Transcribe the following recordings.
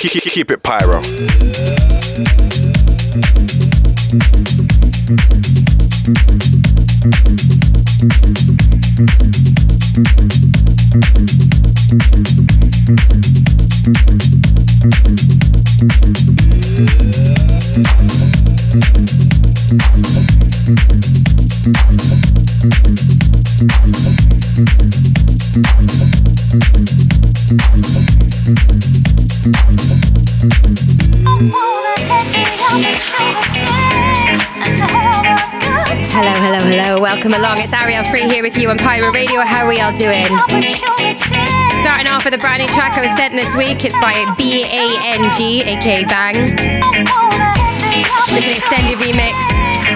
Keep it pyro. I wanna take you on the show and have a Hello, hello, hello. Welcome along. It's Ariel Free here with you on Pyro Radio. How are we all doing? Starting off with a brand new track I was sent this week. It's by B A N G, aka Bang. It's an extended remix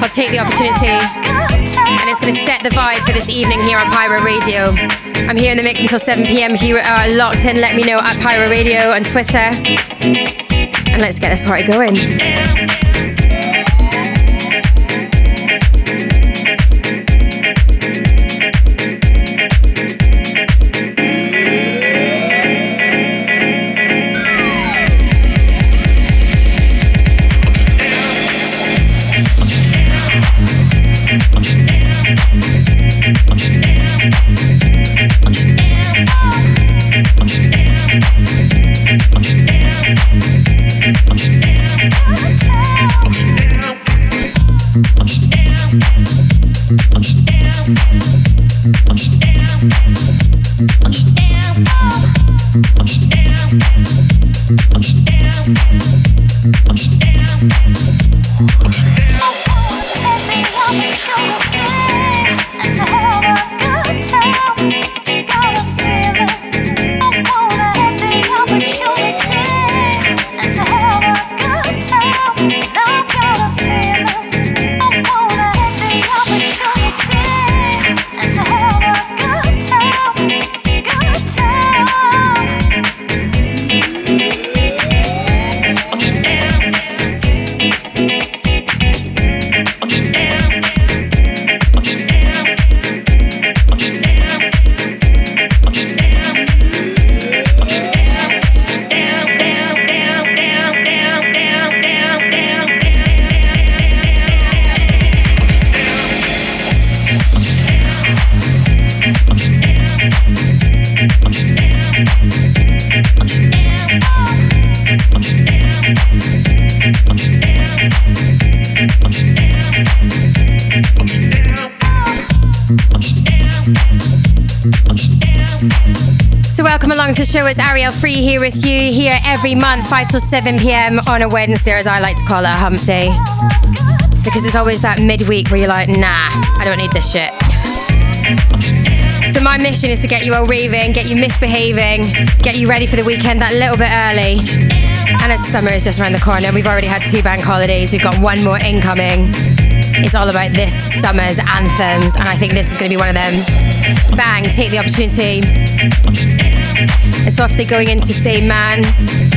called Take the Opportunity. And it's going to set the vibe for this evening here on Pyro Radio. I'm here in the mix until 7 pm. If you are locked in, let me know at Pyro Radio on Twitter. And let's get this party going. Ariel Free here with you here every month, 5 till 7 p.m. on a Wednesday, as I like to call it, a hump day. It's because it's always that midweek where you're like, nah, I don't need this shit. So my mission is to get you all raving, get you misbehaving, get you ready for the weekend that little bit early. And as summer is just around the corner, we've already had two bank holidays, we've got one more incoming. It's all about this summer's anthems, and I think this is going to be one of them. Bang, take the opportunity. Softly going into Say Man.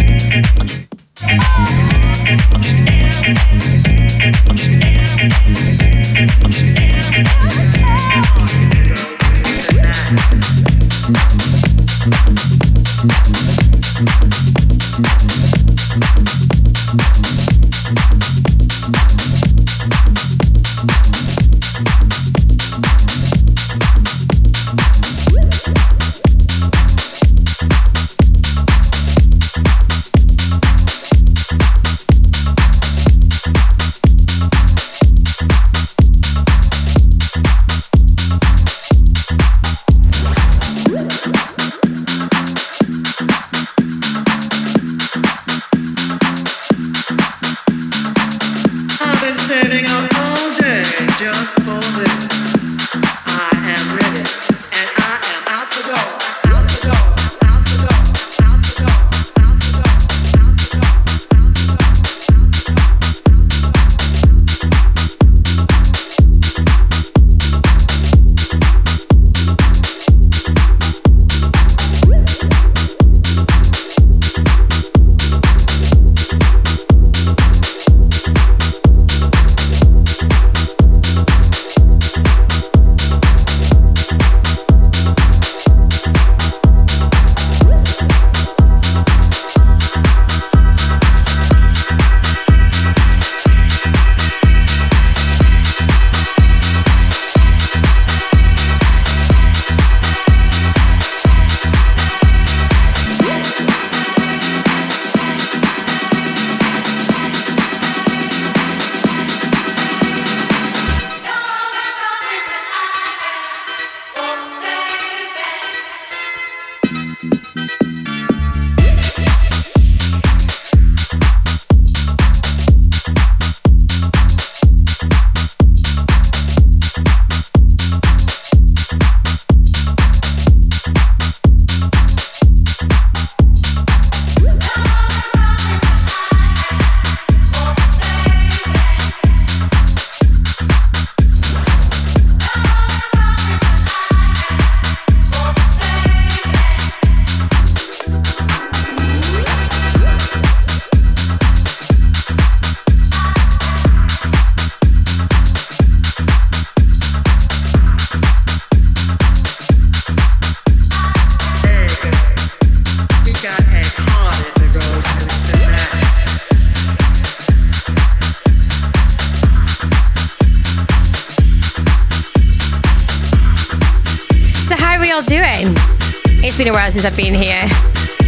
Since I've been here.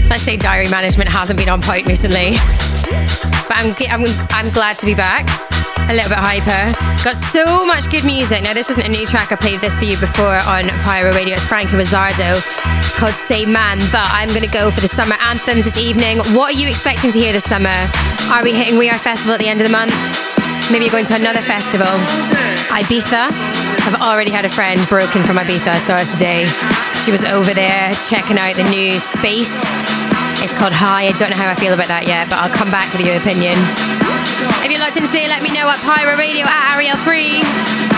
Let's say diary management hasn't been on point recently. But I'm, I'm, I'm glad to be back. A little bit hyper. Got so much good music. Now, this isn't a new track. I played this for you before on Pyro Radio. It's Franco Rizzardo. It's called Say Man. But I'm going to go for the summer anthems this evening. What are you expecting to hear this summer? Are we hitting We Are Festival at the end of the month? Maybe you're going to another festival. Ibiza. I've already had a friend broken from Ibiza. so it's her today. She was over there checking out the new space. It's called High. I don't know how I feel about that yet, but I'll come back with your opinion. If you're locked in today, let me know at Pyro Radio at Ariel Free.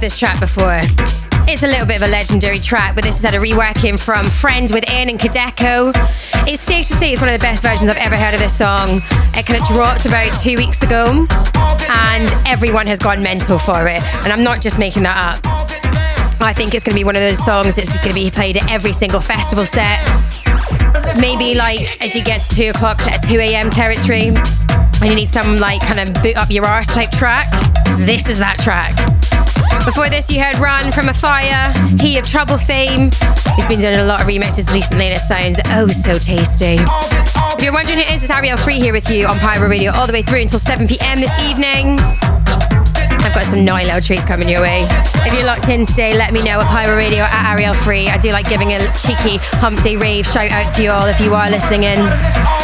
Heard this track before. It's a little bit of a legendary track, but this has had a reworking from Friend with Ian and Kadeko. It's safe to say it's one of the best versions I've ever heard of this song. It kind of dropped about two weeks ago, and everyone has gone mental for it. And I'm not just making that up. I think it's going to be one of those songs that's going to be played at every single festival set. Maybe like as you get to 2 o'clock at 2 a.m. territory, and you need some like kind of boot up your arse type track. This is that track. Before this, you heard Run from a Fire, He of Trouble fame. He's been doing a lot of remixes recently and it sounds oh so tasty. If you're wondering who it is, it's Ariel Free here with you on Pyro Radio all the way through until 7 pm this evening. I've got some naughty little treats coming your way. If you're locked in today, let me know at Pyro Radio at Ariel Free. I do like giving a cheeky hump day rave shout out to you all if you are listening in.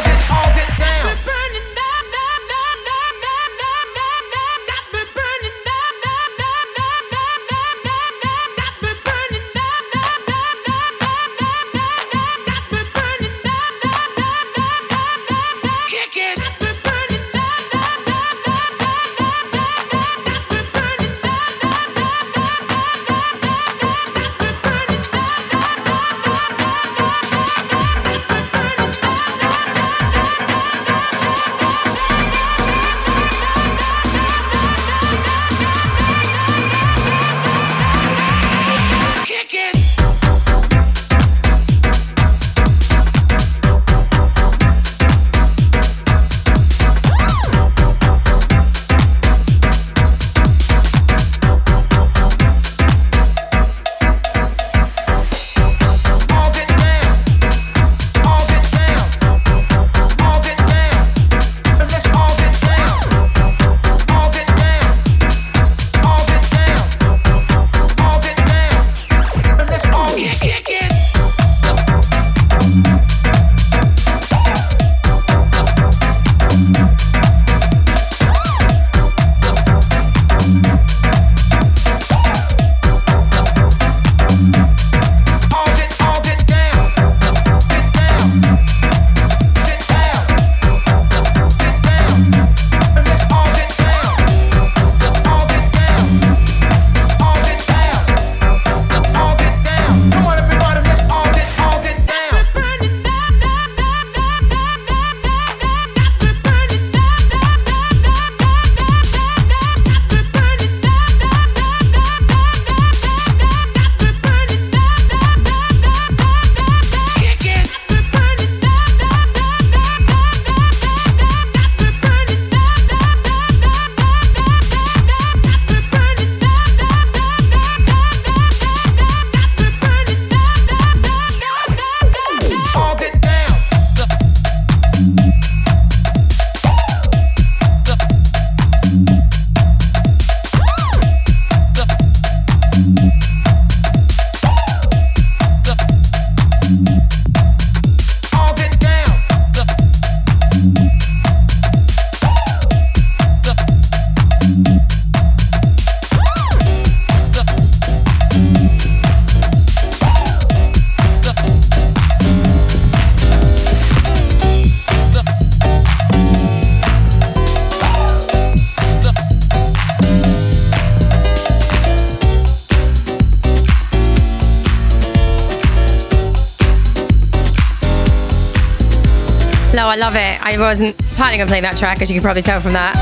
I love it. I wasn't planning on playing that track, as you can probably tell from that.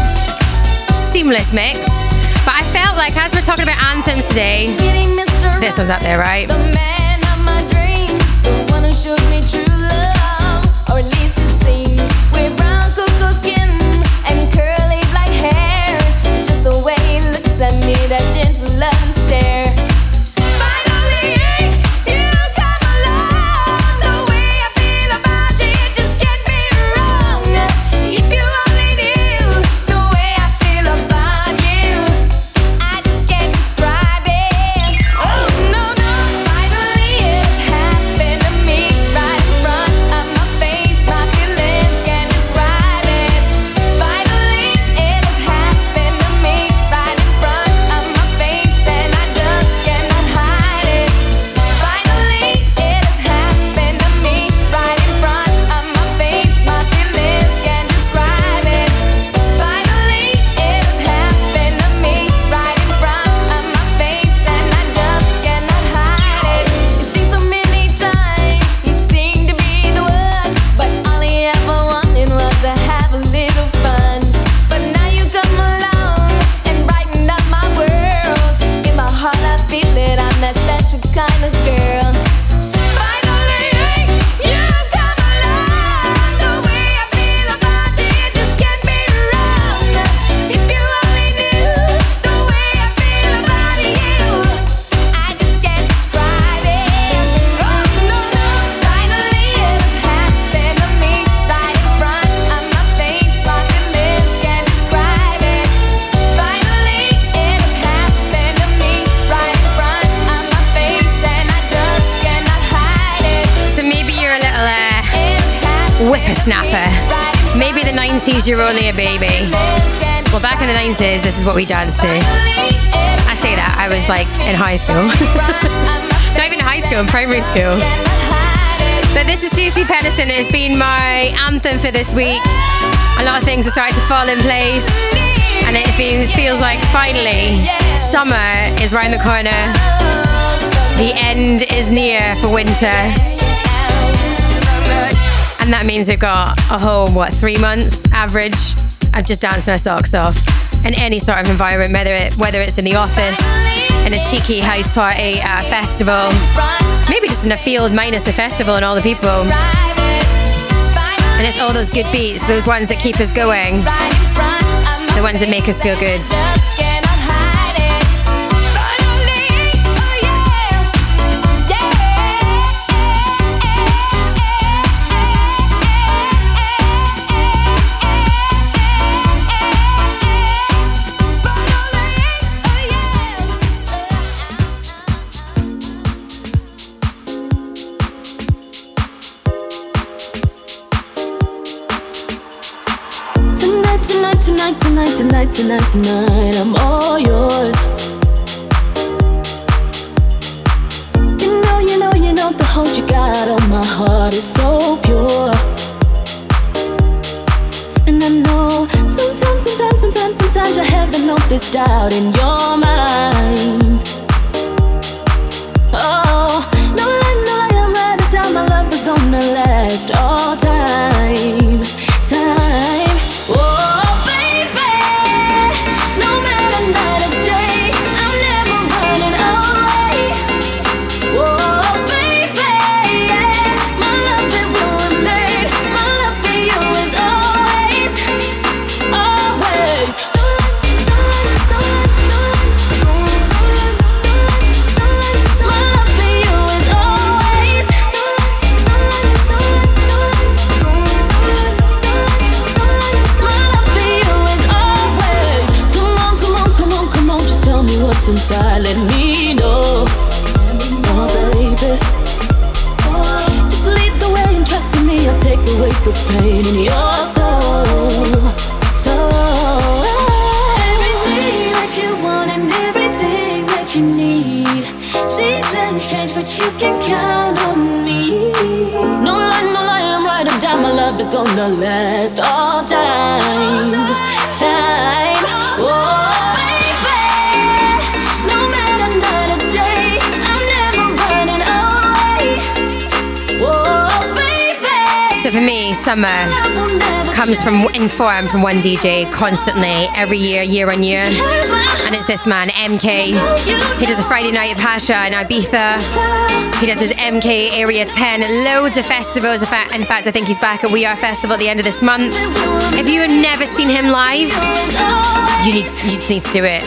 Seamless mix. But I felt like, as we're talking about anthems today, this one's up there, right? kind of 90s you're only a baby. Well, back in the 90s, this is what we danced to. I say that, I was like in high school. Not even high school, in primary school. But this is Susie Pedersen. It's been my anthem for this week. A lot of things are starting to fall in place. And it feels like finally summer is in the corner. The end is near for winter. And that means we've got a whole, what, three months average of just dancing our socks off in any sort of environment, whether, it, whether it's in the office, in a cheeky house party, at a festival, maybe just in a field minus the festival and all the people. And it's all those good beats, those ones that keep us going, the ones that make us feel good. Tonight, tonight, I'm all yours. You know, you know, you know, the hold you got on my heart is so pure. And I know sometimes, sometimes, sometimes, sometimes you have to know this doubt in your comes from in form from one DJ constantly, every year, year on year. And it's this man, MK. He does a Friday night at Pacha in Ibiza. He does his MK Area 10, loads of festivals. In fact, in fact, I think he's back at We Are Festival at the end of this month. If you have never seen him live, you need you just need to do it.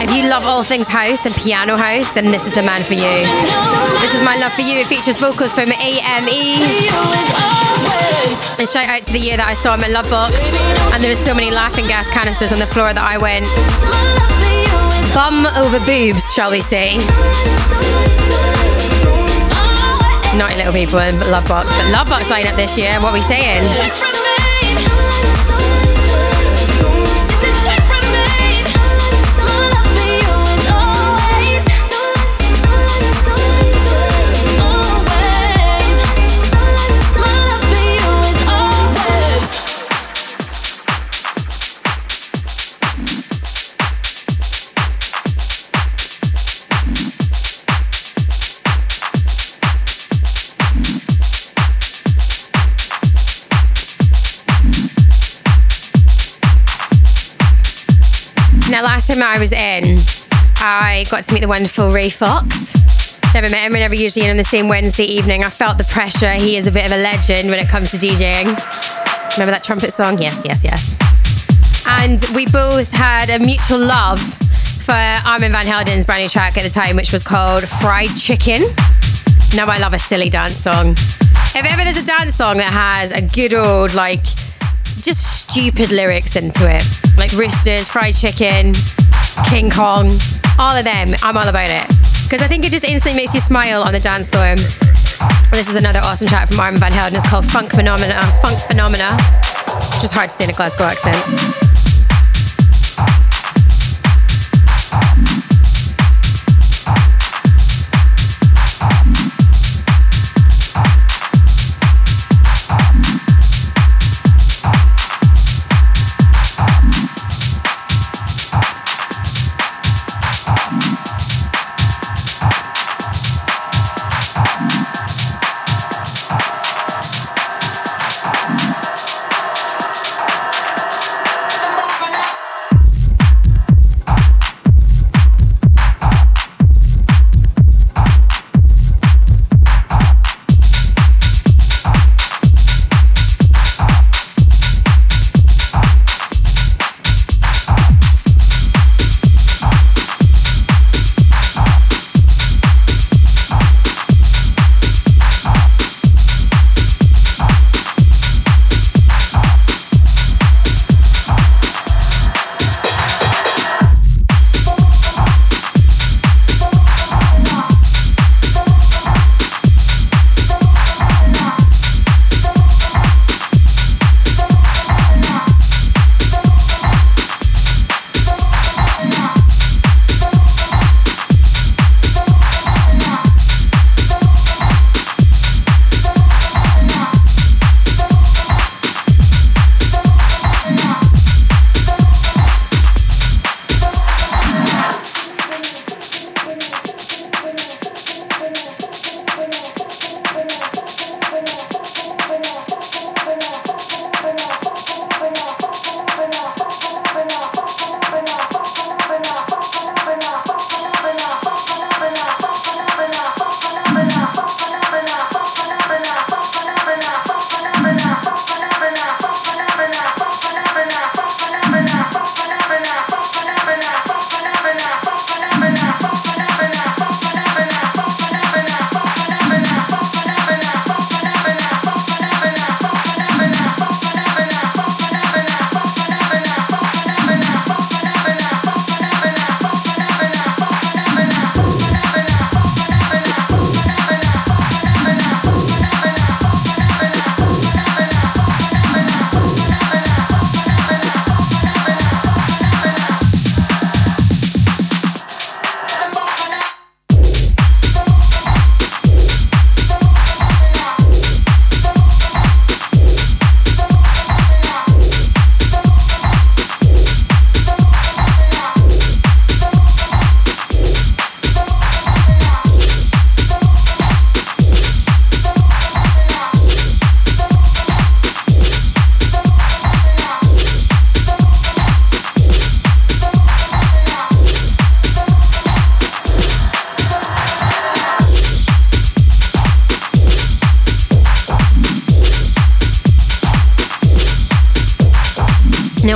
If you love all things house and piano house, then this is the man for you. This is my love for you. It features vocals from AME. And shout out to the year that I saw him at Lovebox, and there was so many laughing gas canisters on the floor that I went bum over boobs, shall we say? Naughty little people in Lovebox, but Lovebox line up this year. What are we saying? Now, last time I was in, I got to meet the wonderful Ray Fox. Never met him, we're never usually in on the same Wednesday evening. I felt the pressure. He is a bit of a legend when it comes to DJing. Remember that trumpet song? Yes, yes, yes. And we both had a mutual love for Armand Van Helden's brand new track at the time, which was called Fried Chicken. Now I love a silly dance song. If ever there's a dance song that has a good old, like, just stupid lyrics into it, like roosters, fried chicken, King Kong, all of them. I'm all about it because I think it just instantly makes you smile on the dance floor. This is another awesome track from Armand Van Helden. It's called Funk Phenomena. Funk Phenomena. Just hard to say in a Glasgow accent.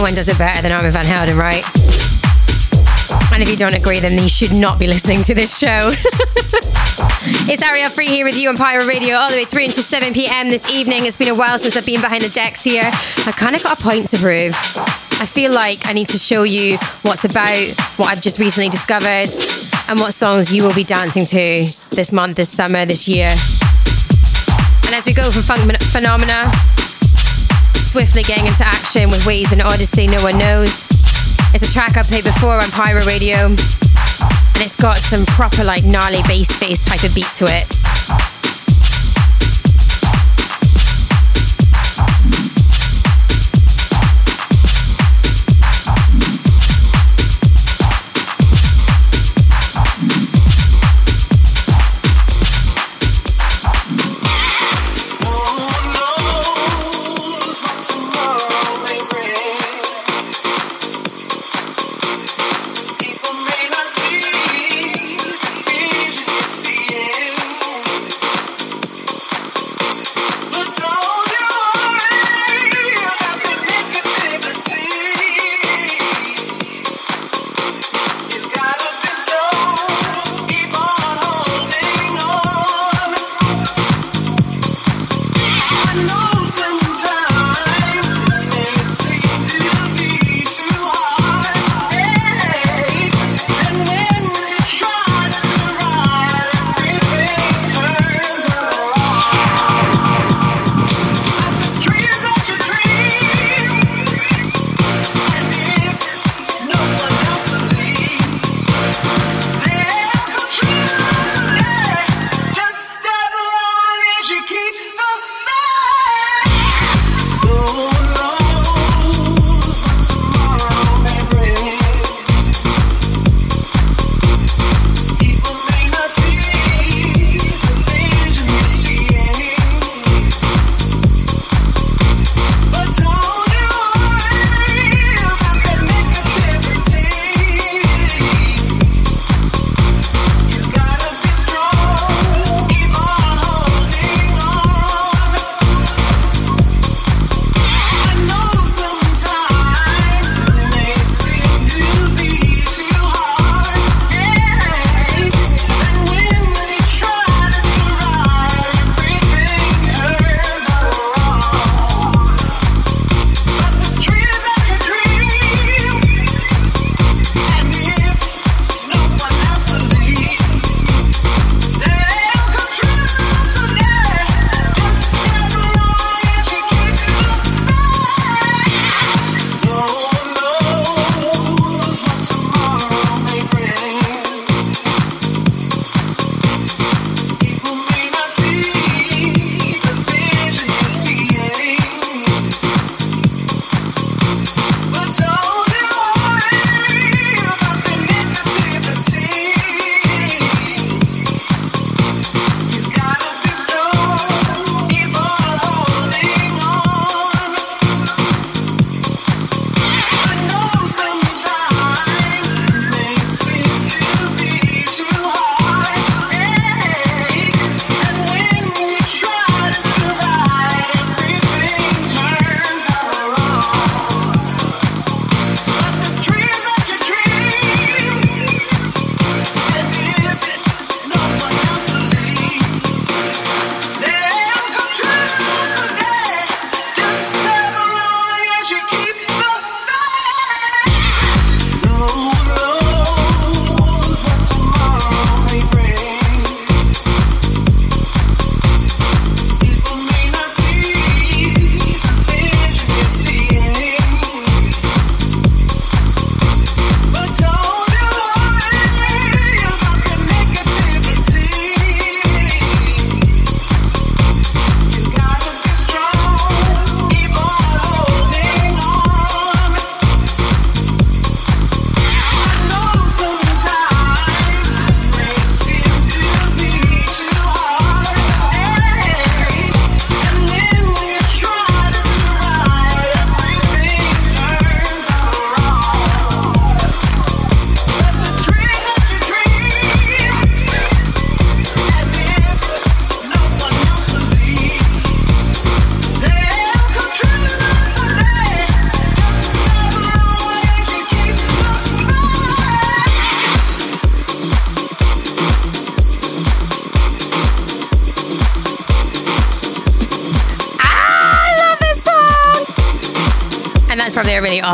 One does it better than Armand Van Helden, right? And if you don't agree, then you should not be listening to this show. it's Ariel Free here with you on Pyro Radio all the way through until 7 p.m. this evening. It's been a while since I've been behind the decks here. I kind of got a point to prove. I feel like I need to show you what's about, what I've just recently discovered, and what songs you will be dancing to this month, this summer, this year. And as we go from Funk Phenomena swiftly getting into action with Ways and Odyssey No One Knows. It's a track I played before on Pyro Radio, and it's got some proper, like, gnarly bass face type of beat to it.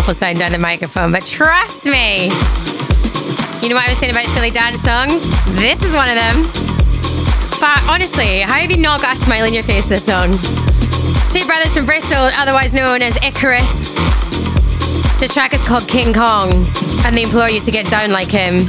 Awful sound down the microphone, but trust me. You know what I was saying about silly dance songs? This is one of them. But honestly, how have you not got a smile on your face this song? Two brothers from Bristol, otherwise known as Icarus. The track is called King Kong, and they implore you to get down like him.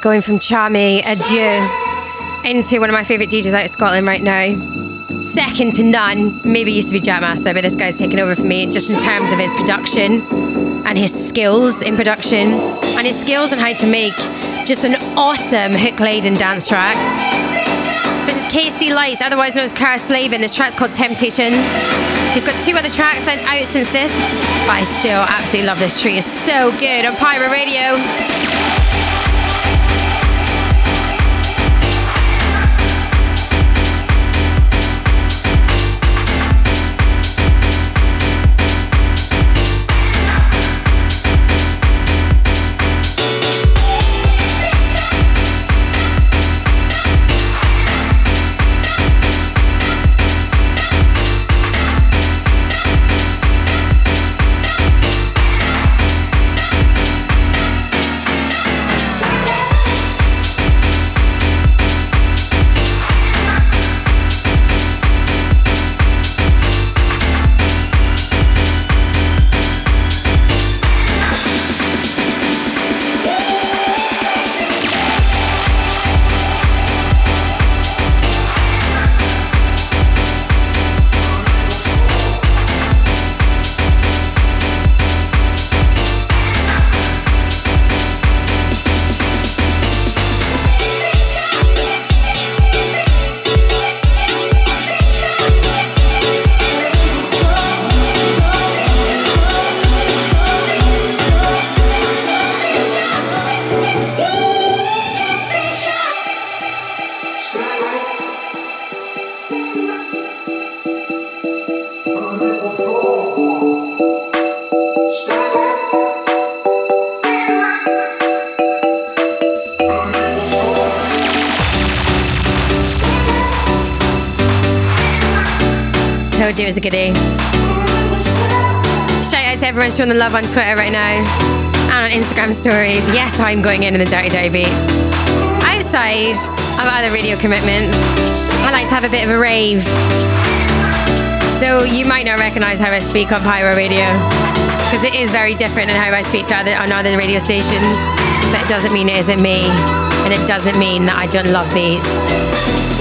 Going from Charmy Adieu into one of my favourite DJs out of Scotland right now. Second to none. Maybe used to be Jackmaster, but this guy's taken over for me just in terms of his production and his skills in production and his skills on how to make just an awesome hook laden dance track. This is KC Lights, otherwise known as Cara Slavin. This track's called Temptation. He's got two other tracks out since this, but I still absolutely love this tree. It's so good on Pyro Radio. Told you it was a goodie. Shout out to everyone showing the love on Twitter right now and on Instagram stories. Yes, I'm going in in the Dirty Dirty Beats. Outside of other radio commitments, I like to have a bit of a rave. So you might not recognize how I speak on Pyro Radio because it is very different than how I speak to other, on other radio stations. But it doesn't mean it isn't me, and it doesn't mean that I don't love beats.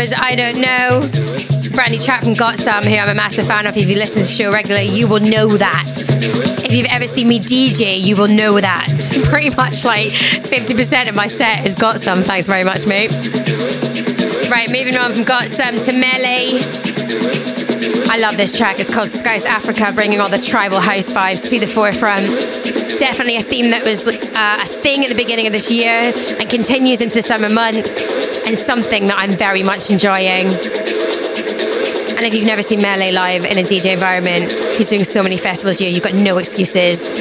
Was I Don't Know. Brandy from Gotsome, who I'm a massive fan of. If you listen to the show regularly, you will know that. If you've ever seen me DJ, you will know that. Pretty much like 50% of my set has Gotsome. Thanks very much, mate. Right, moving on from Gotsome to Melé. I love this track. It's called Scouse Africa, bringing all the tribal house vibes to the forefront. Definitely a theme that was uh, a thing at the beginning of this year and continues into the summer months, and something that I'm very much enjoying. And if you've never seen Melé live in a DJ environment, he's doing so many festivals here, you've got no excuses.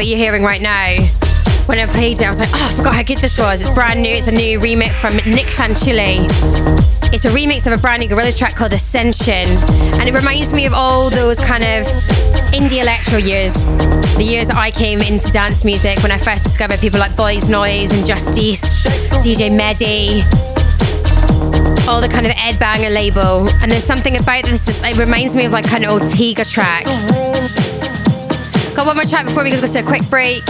That you're hearing right now. When I played it, I was like, oh, I forgot how good this was. It's brand new. It's a new remix from Nic Fanciulli. It's a remix of a brand new Gorillaz track called Ascension. And it reminds me of all those kind of indie electro years. The years that I came into dance music when I first discovered people like Boys Noize and Justice, DJ Mehdi, all the kind of Ed Banger label. And there's something about this, it reminds me of like kind of old Tiga track. Got one more track before we go to a quick break.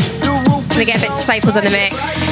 We get a bit of Disciples on the mix.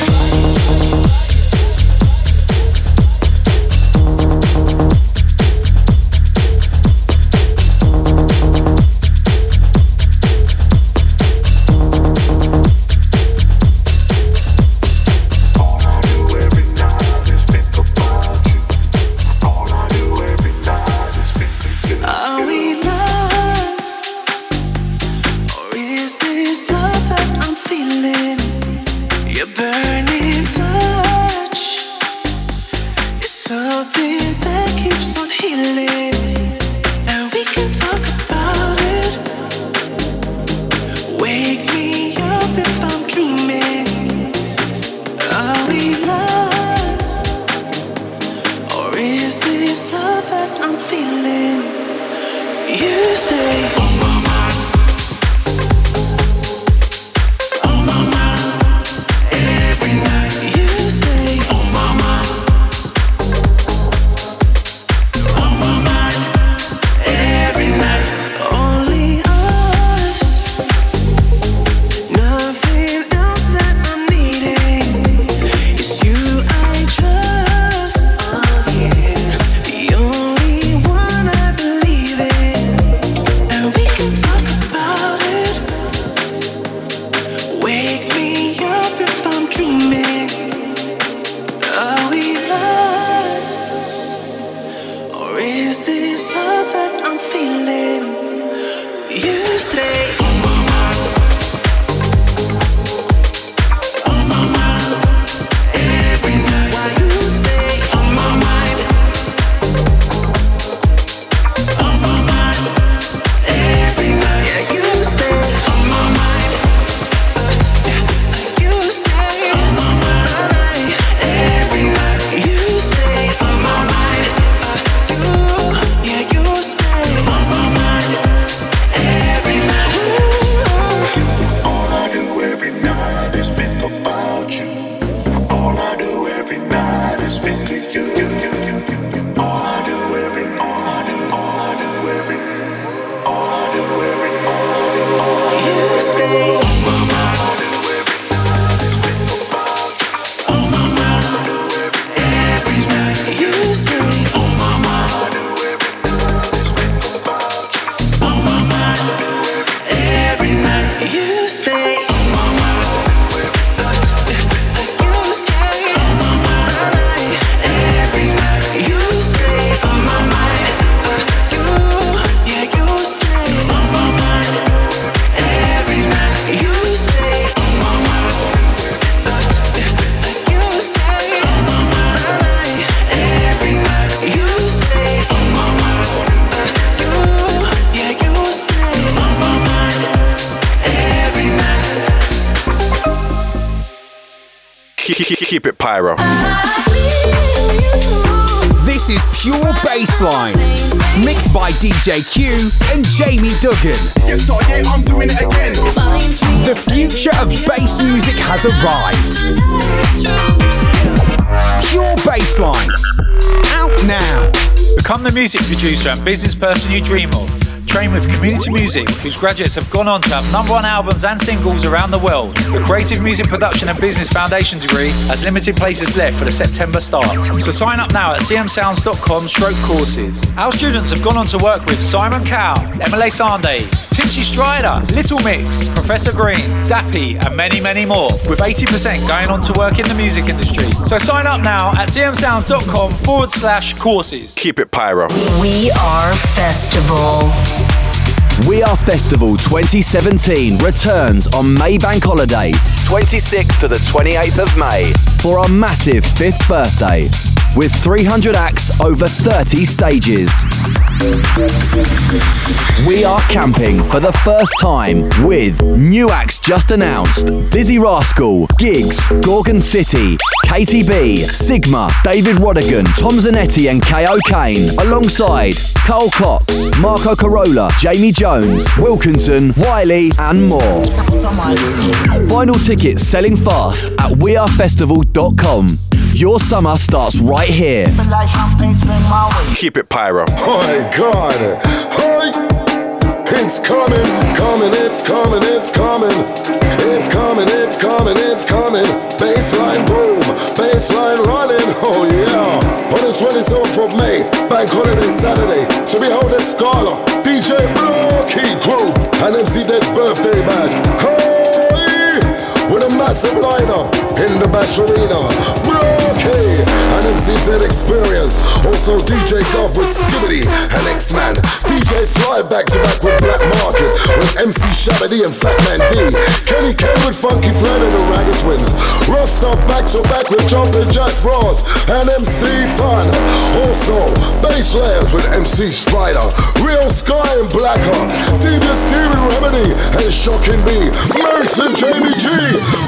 Duggan. The future of bass music has arrived. Pure Bassline. Out now. Become the music producer and business person you dream of train with Community Music, whose graduates have gone on to have number one albums and singles around the world. The Creative Music Production and Business Foundation degree has limited places left for the September start. So sign up now at cmsounds.com stroke courses. Our students have gone on to work with Simon Cowell, Emily Sandé, Tinchy Stryder, Little Mix, Professor Green, Dappy, and many, many more, with 80% going on to work in the music industry. So sign up now at cmsounds.com forward slash courses. Keep it pyro. We are Festival. We Are Festival 2017 returns on May Bank Holiday, 26th to the 28th of May, for our massive fifth birthday, with 300 acts over 30 stages. We are camping for the first time with new acts just announced Dizzee Rascal, Giggs, Gorgon City, KTB, Sigma, David Rodigan, Tom Zanetti, and KO Kane, alongside Carl Cox, Marco Carola, Jamie Jones, Wilkinson, Wiley, and more. Final tickets selling fast at wearefestival.com. Your summer starts right here. Keep it pyro. Oh my god. Hi. It's coming, coming, it's coming, it's coming. It's coming, it's coming, it's coming. Baseline boom, baseline running. Oh yeah. On the 27th of May, Bank Holiday Saturday, to be held at Scala. DJ Blocky Group and MC Dead's birthday bash. Hey! With a massive lineup in the Bash Arena. And MC Dead Experience. Also DJ Dove with Skibadee and X-Man. DJ Slide back to back with Black Market with MC Shabba D and Fat Man D. Kenny K with Funky Flan and the Ragga Twins. Rough Stuff back to back with Jumpin' Jack Frost and MC Fun. Also, Bass Layers with MC Spider. Real Sky and Blacker. Devious Steven Remedy and Shocking B. Mercs and Jamie G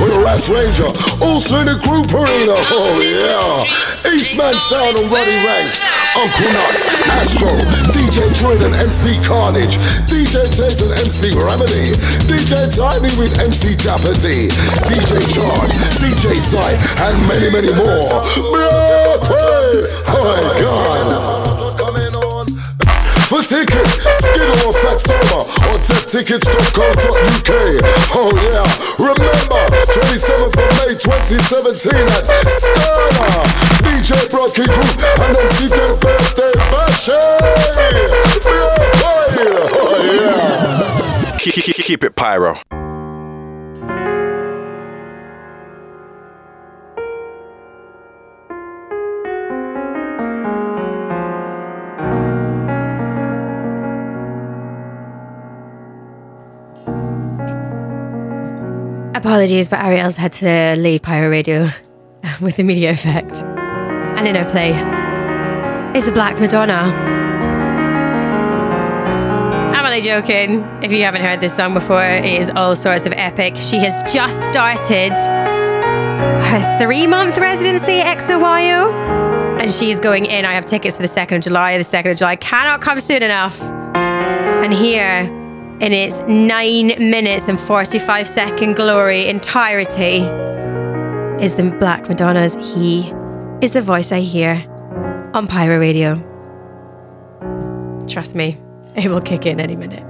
with Ras Ranger. Also in the group arena. Oh yeah. Eastman Sound and Roddy Ranks. Uncle Nuts. Astro. DJ Droid and MC Carnage. DJ Jason and MC Remedy. DJ Tiny with MC D. DJ John. DJ Sight and many, many more. Oh my god. For tickets, Skiddle or Fatsoma or deaftickets.co.uk. Oh yeah, remember 27th of May 2017 at Scala. DJ Brocky Group and see their birthday bash. Eh? Oh yeah. Keep, keep, keep it pyro. Apologies, but Ariel's had to leave Pyro Radio with immediate effect. And in her place is the Black Madonna. I'm only joking. If you haven't heard this song before, it is all sorts of epic. She has just started her three month residency at XOYO. And she's going in. I have tickets for the 2nd of July. The 2nd of July cannot come soon enough. And here, in its 9 minutes and 45 second glory entirety, is the Black Madonna's He is the voice I hear on Pyro Radio. Trust me, it will kick in any minute.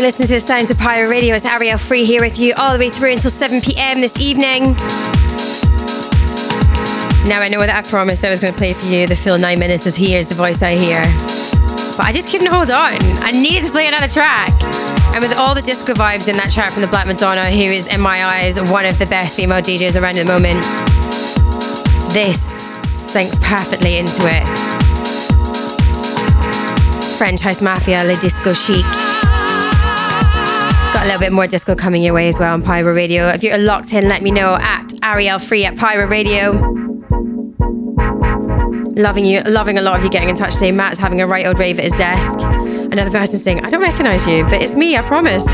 Currently listening to the sounds of Pyro Radio. It's Ariel Free here with you all the way through until 7 pm this evening. Now I know that I promised I was going to play for you the full nine minutes of Here's the Voice I Hear. But I just couldn't hold on. I needed to play another track. And with all the disco vibes in that track from the Black Madonna, who is, in my eyes, one of the best female DJs around at the moment, this sinks perfectly into it. French House Mafia, Le Disco Chic. Got a little bit more disco coming your way as well on Pyro Radio. If you're locked in, let me know at Ariel Free at Pyro Radio. Loving you, loving a lot of you getting in touch today. Matt's having a right old rave at his desk. Another person saying, I don't recognize you, but it's me, I promise.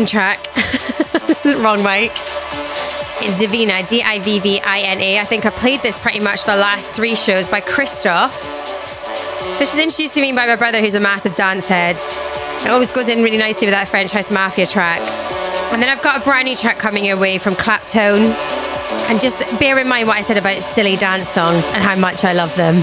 Awesome track. Wrong mic. It's Divina, D I V V I N A. I think I played this pretty much for the last three shows by Christoph. This is introduced to me by my brother, who's a massive dance head. It always goes in really nicely with that French House Mafia track. And then I've got a brand new track coming your way from Claptone. And just bear in mind what I said about silly dance songs and how much I love them.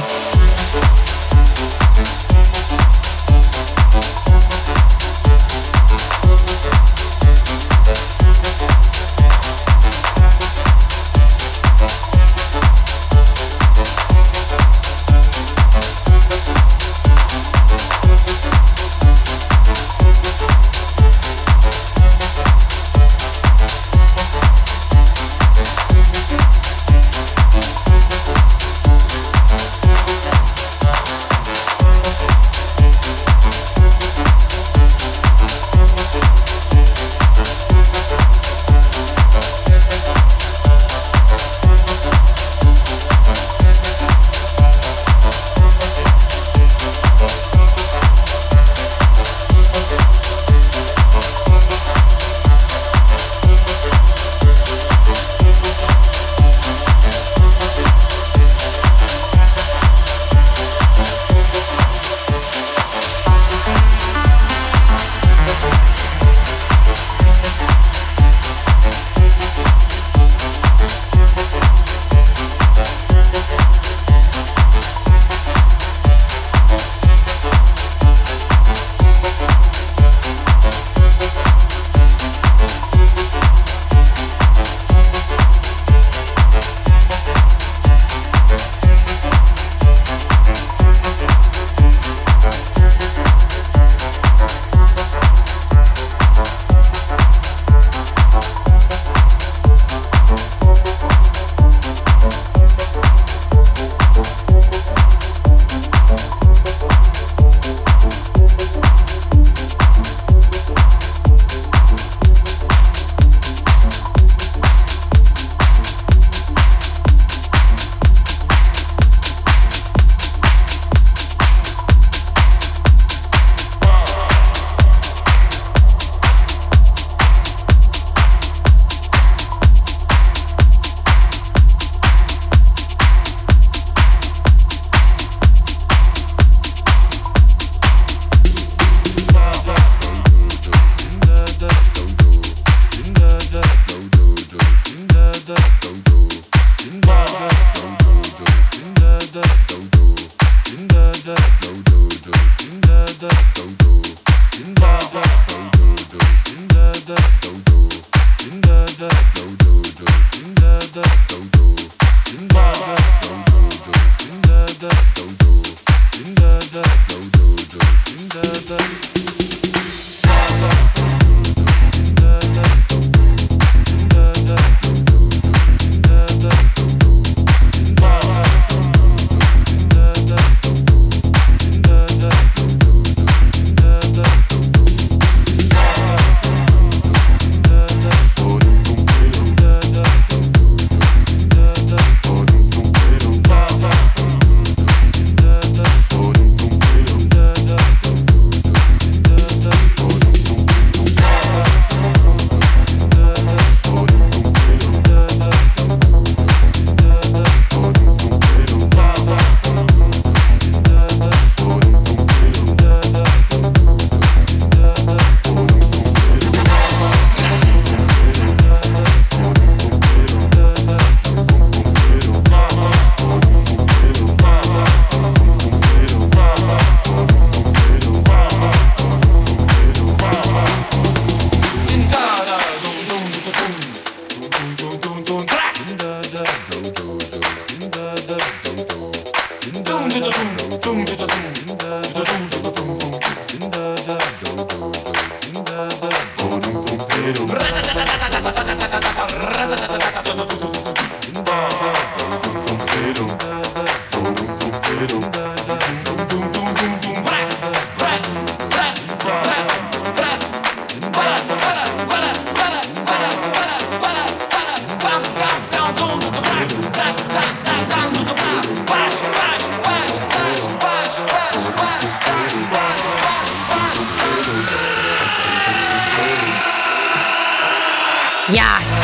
Yes.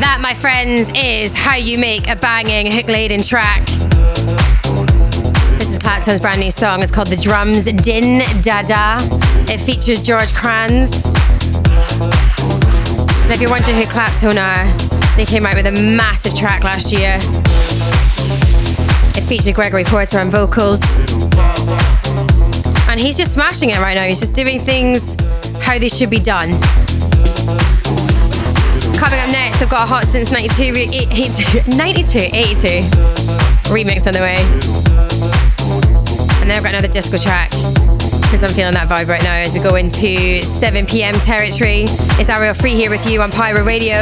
That, my friends, is how you make a banging hook laden track. This is Claptone's brand new song. It's called The Drums Din Dada. It features George Kranz. And if you're wondering who Clapton are, they came out with a massive track last year. It featured Gregory Porter on vocals. And he's just smashing it right now. He's just doing things how they should be done. Coming up next, I've got a Hot Since 92, 82, 92, 82 remix on the way. And then I've got another disco track because I'm feeling that vibe right now as we go into 7 p.m. territory. It's Ariel Free here with you on Pyro Radio.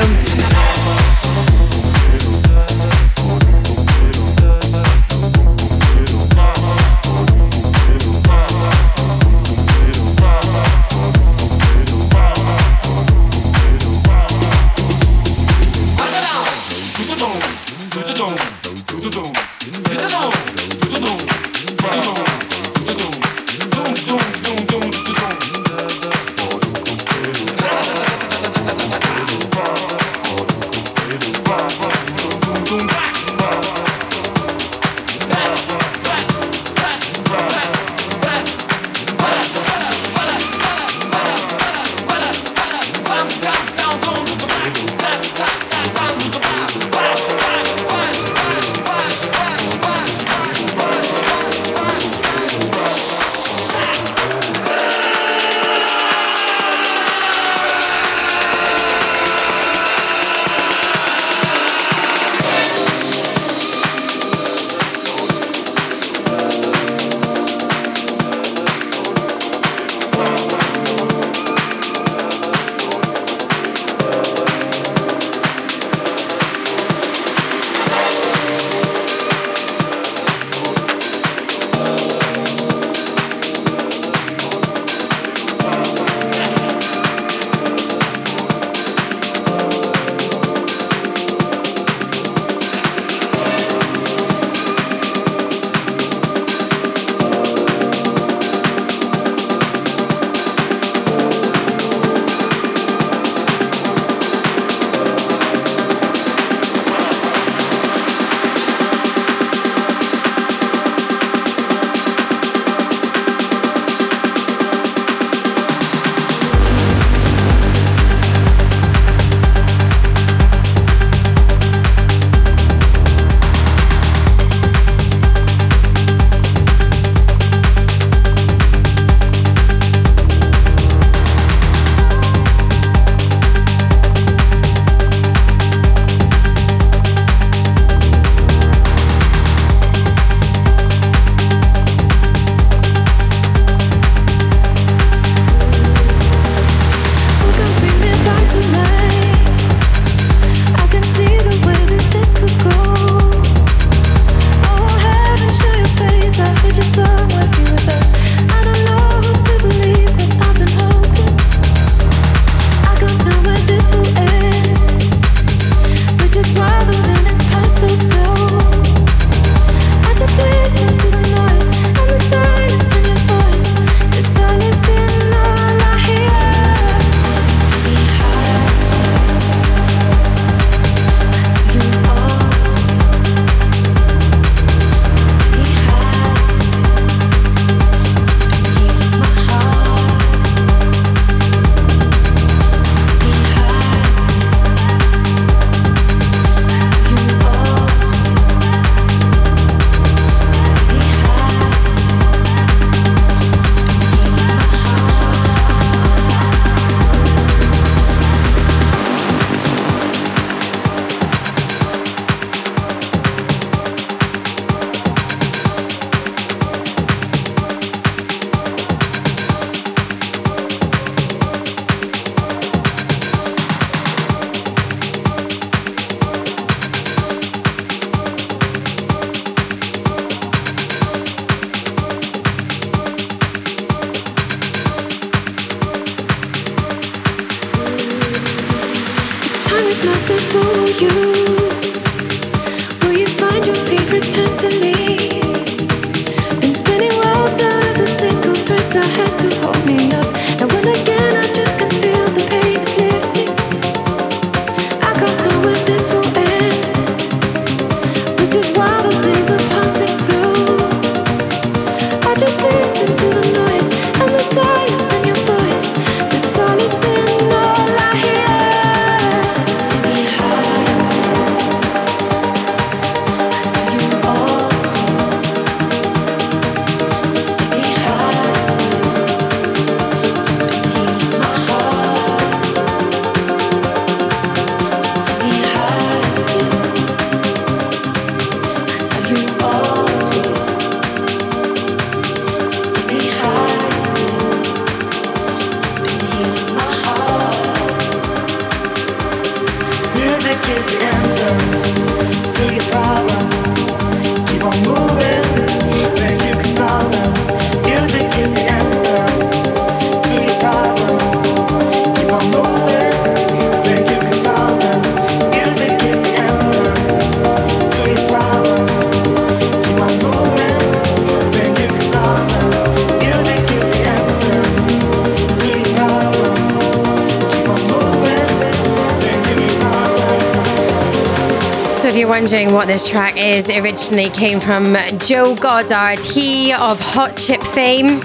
What this track is, it originally came from Joe Goddard, he of Hot Chip fame.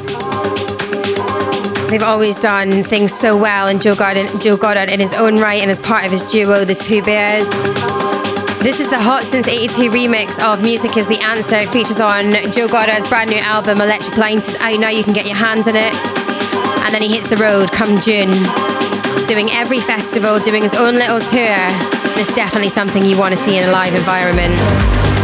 They've always done things so well, and Joe Goddard, Joe Goddard in his own right and as part of his duo, The Two Bears. This is the Hot Since 82 remix of Music is the Answer. It features on Joe Goddard's brand new album, Electric Lines. It's out now, you can get your hands on it. And then he hits the road come June, doing every festival, doing his own little tour. It's definitely something you want to see in a live environment.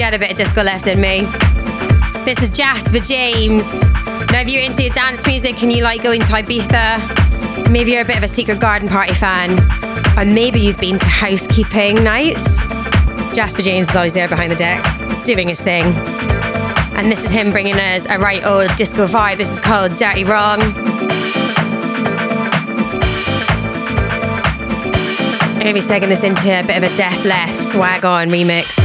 You had a bit of disco left in me. This is Jasper James. Now, if you're into your dance music and you like going to Ibiza, maybe you're a bit of a Secret Garden Party fan, or maybe you've been to housekeeping nights. Jasper James is always there behind the decks, doing his thing. And this is him bringing us a right old disco vibe. This is called Dirty Wrong. I'm going to be segueing this into a bit of a Def Left swag on remix.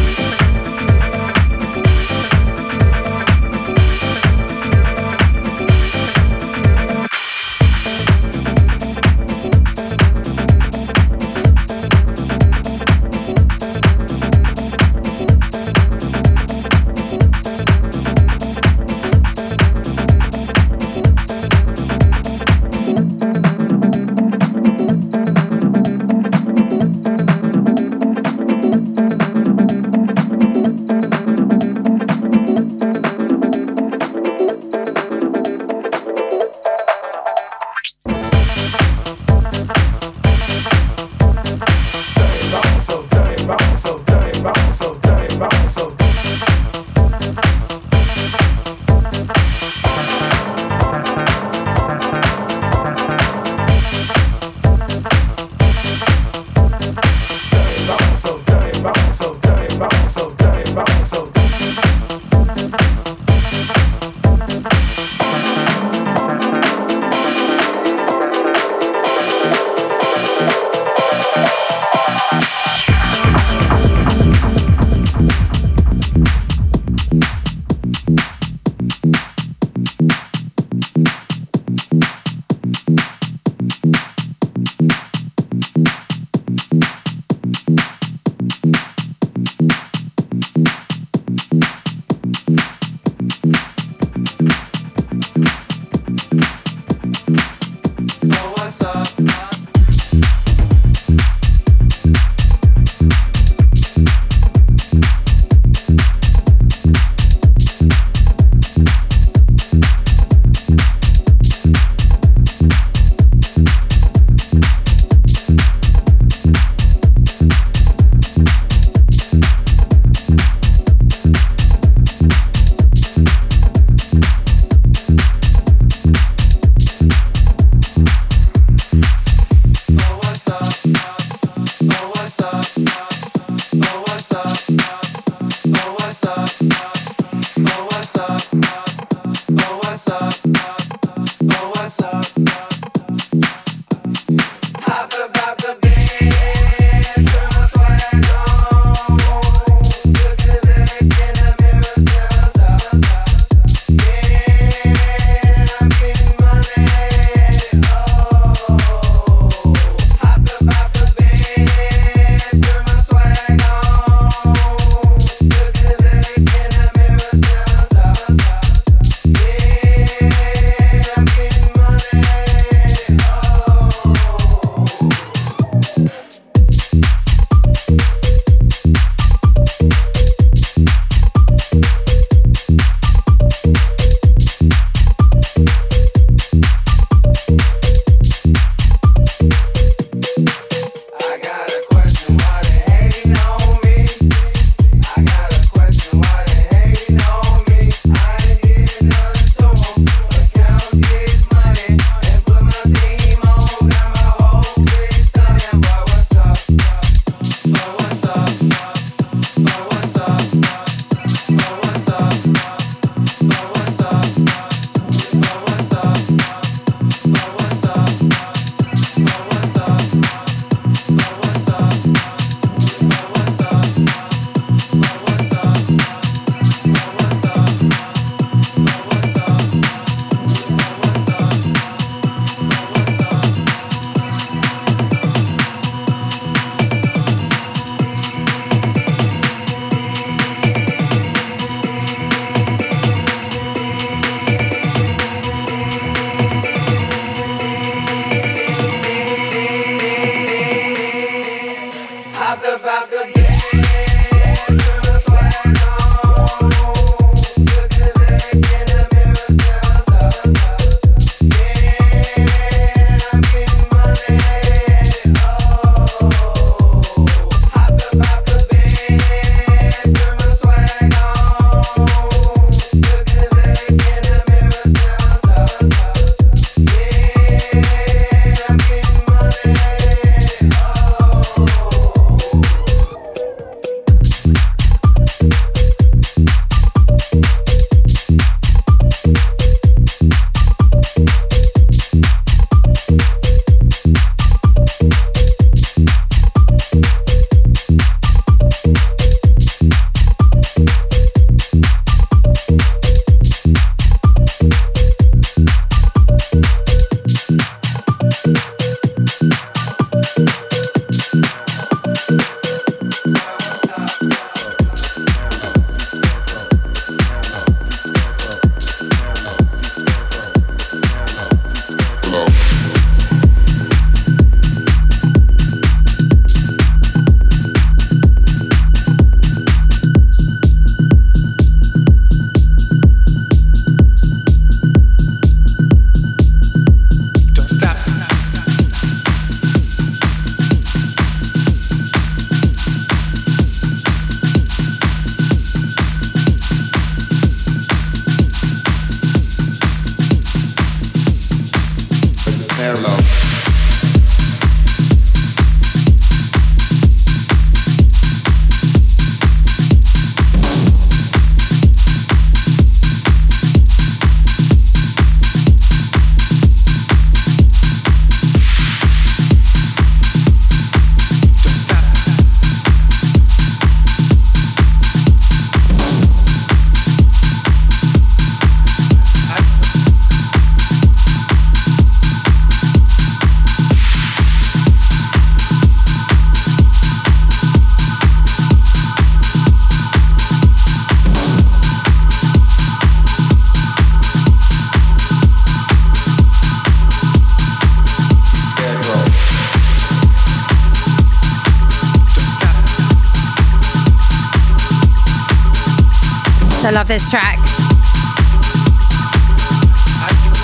Love this track.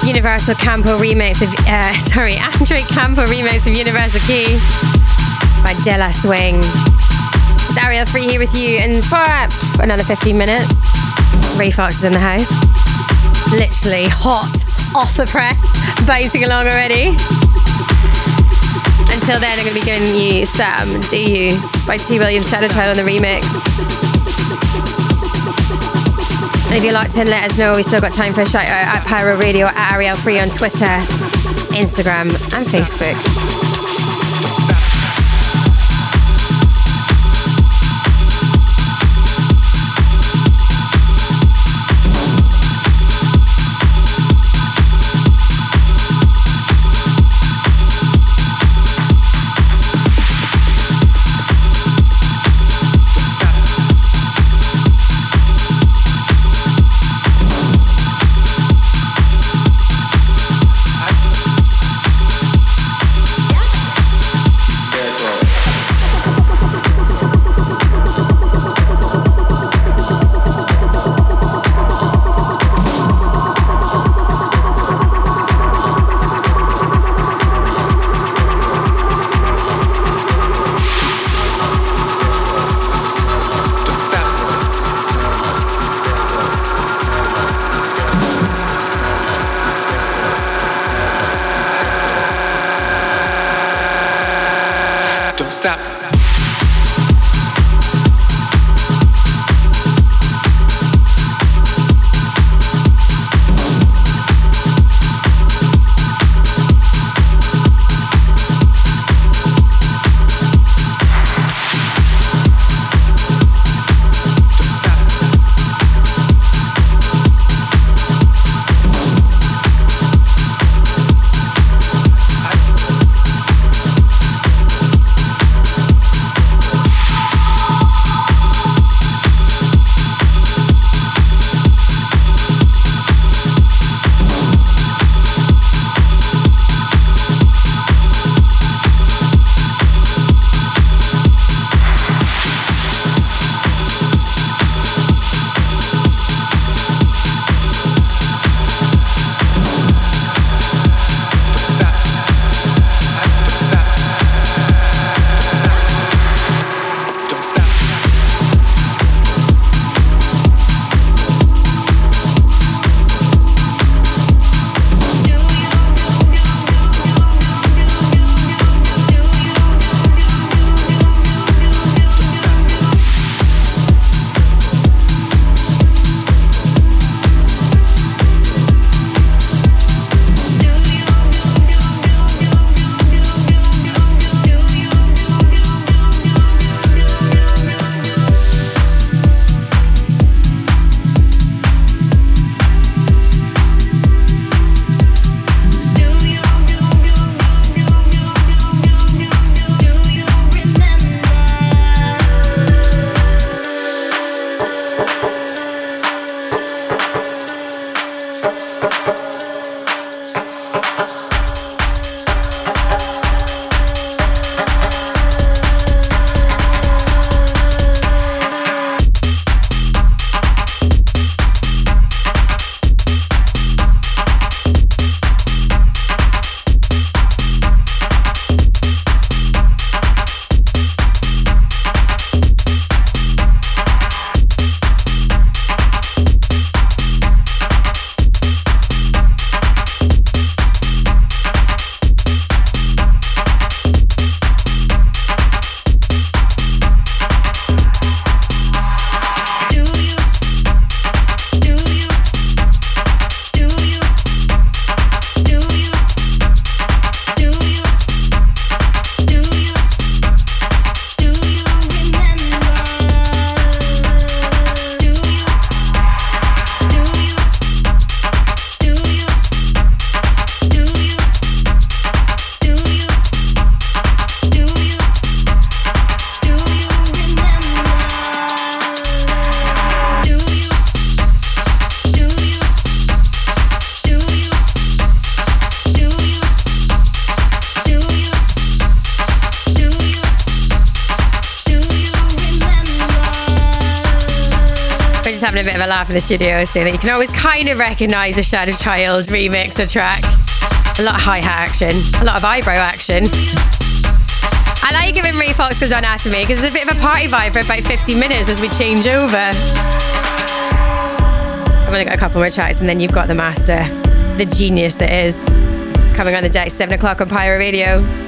Universal Campo remix of, uh, sorry, Android Campo remix of Universal Key by Della Swing. It's Ariel Free here with you, and for another 15 minutes, Ray Fox is in the house. Literally hot off the press, basing along already. Until then, I'm going to be giving you some Do You by T. Williams Shadow Child on the remix. And if you're locked in, let us know. We still got time for a shout out at Pyro Radio, at Ariel Free on Twitter, Instagram, and Facebook. A bit of a laugh in the studio, saying that you can always kind of recognise a Shadow Child remix or track. A lot of hi hat action, a lot of eyebrow action. I like giving Ray on Anatomy because it's a bit of a party vibe for about 50 minutes as we change over. I've only got a couple more tracks and then you've got the master, the genius that is coming on the deck, 7 o'clock on Pyro Radio.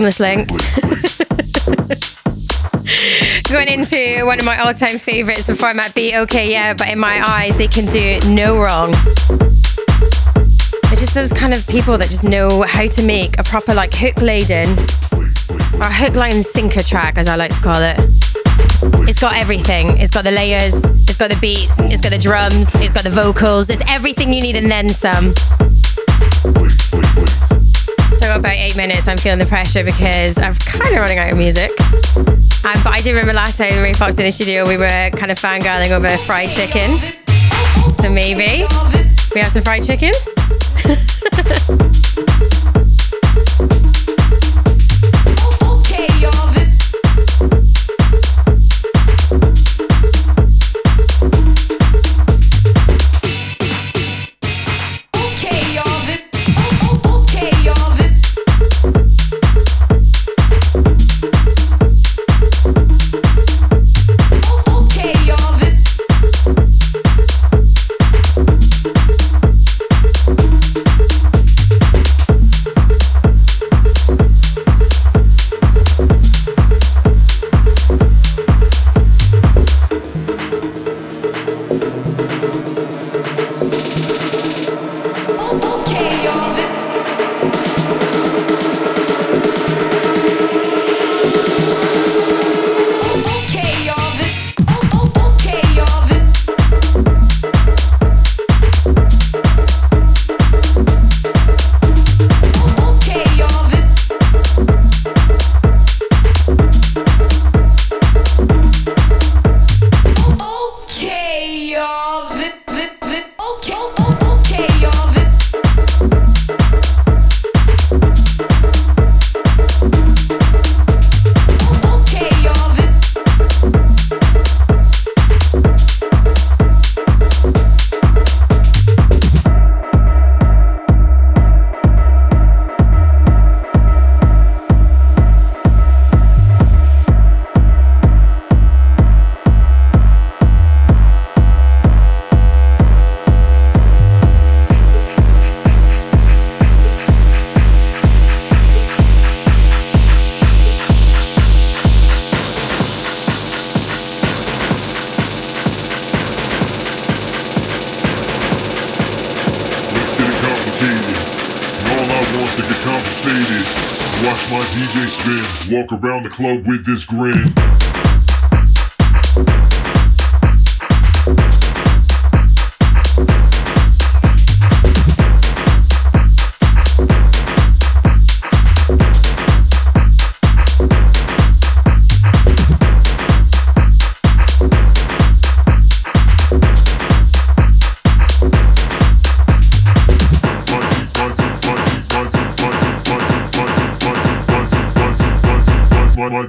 Seamless link. Going into one of my all time favorites before I might be okay, yeah, but in my eyes, they can do no wrong. They're just those kind of people that just know how to make a proper, like, hook laden or hook, line, sinker track, as I like to call it. It's got everything. It's got the layers, it's got the beats, it's got the drums, it's got the vocals, it's everything you need and then some. About eight minutes, I'm feeling the pressure because I'm kind of running out of music. Um, but I do remember last time Ray Fox in the studio, we were kind of fangirling over fried chicken. So maybe we have some fried chicken. Club with this grin.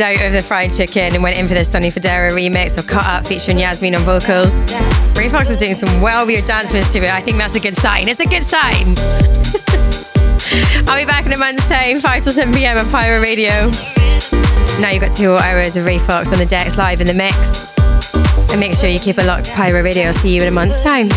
out of the fried chicken and went in for the Sonny Fodera remix of Cut Up featuring Yasmin on vocals. Ray Fox is doing some well weird dance moves to it. I think that's a good sign. It's a good sign. I'll be back in a month's time, 5 till 7 pm on Pyro Radio. Now you've got two hours of Ray Fox on the decks live in the mix. And make sure you keep it locked to Pyro Radio. I'll see you in a month's time.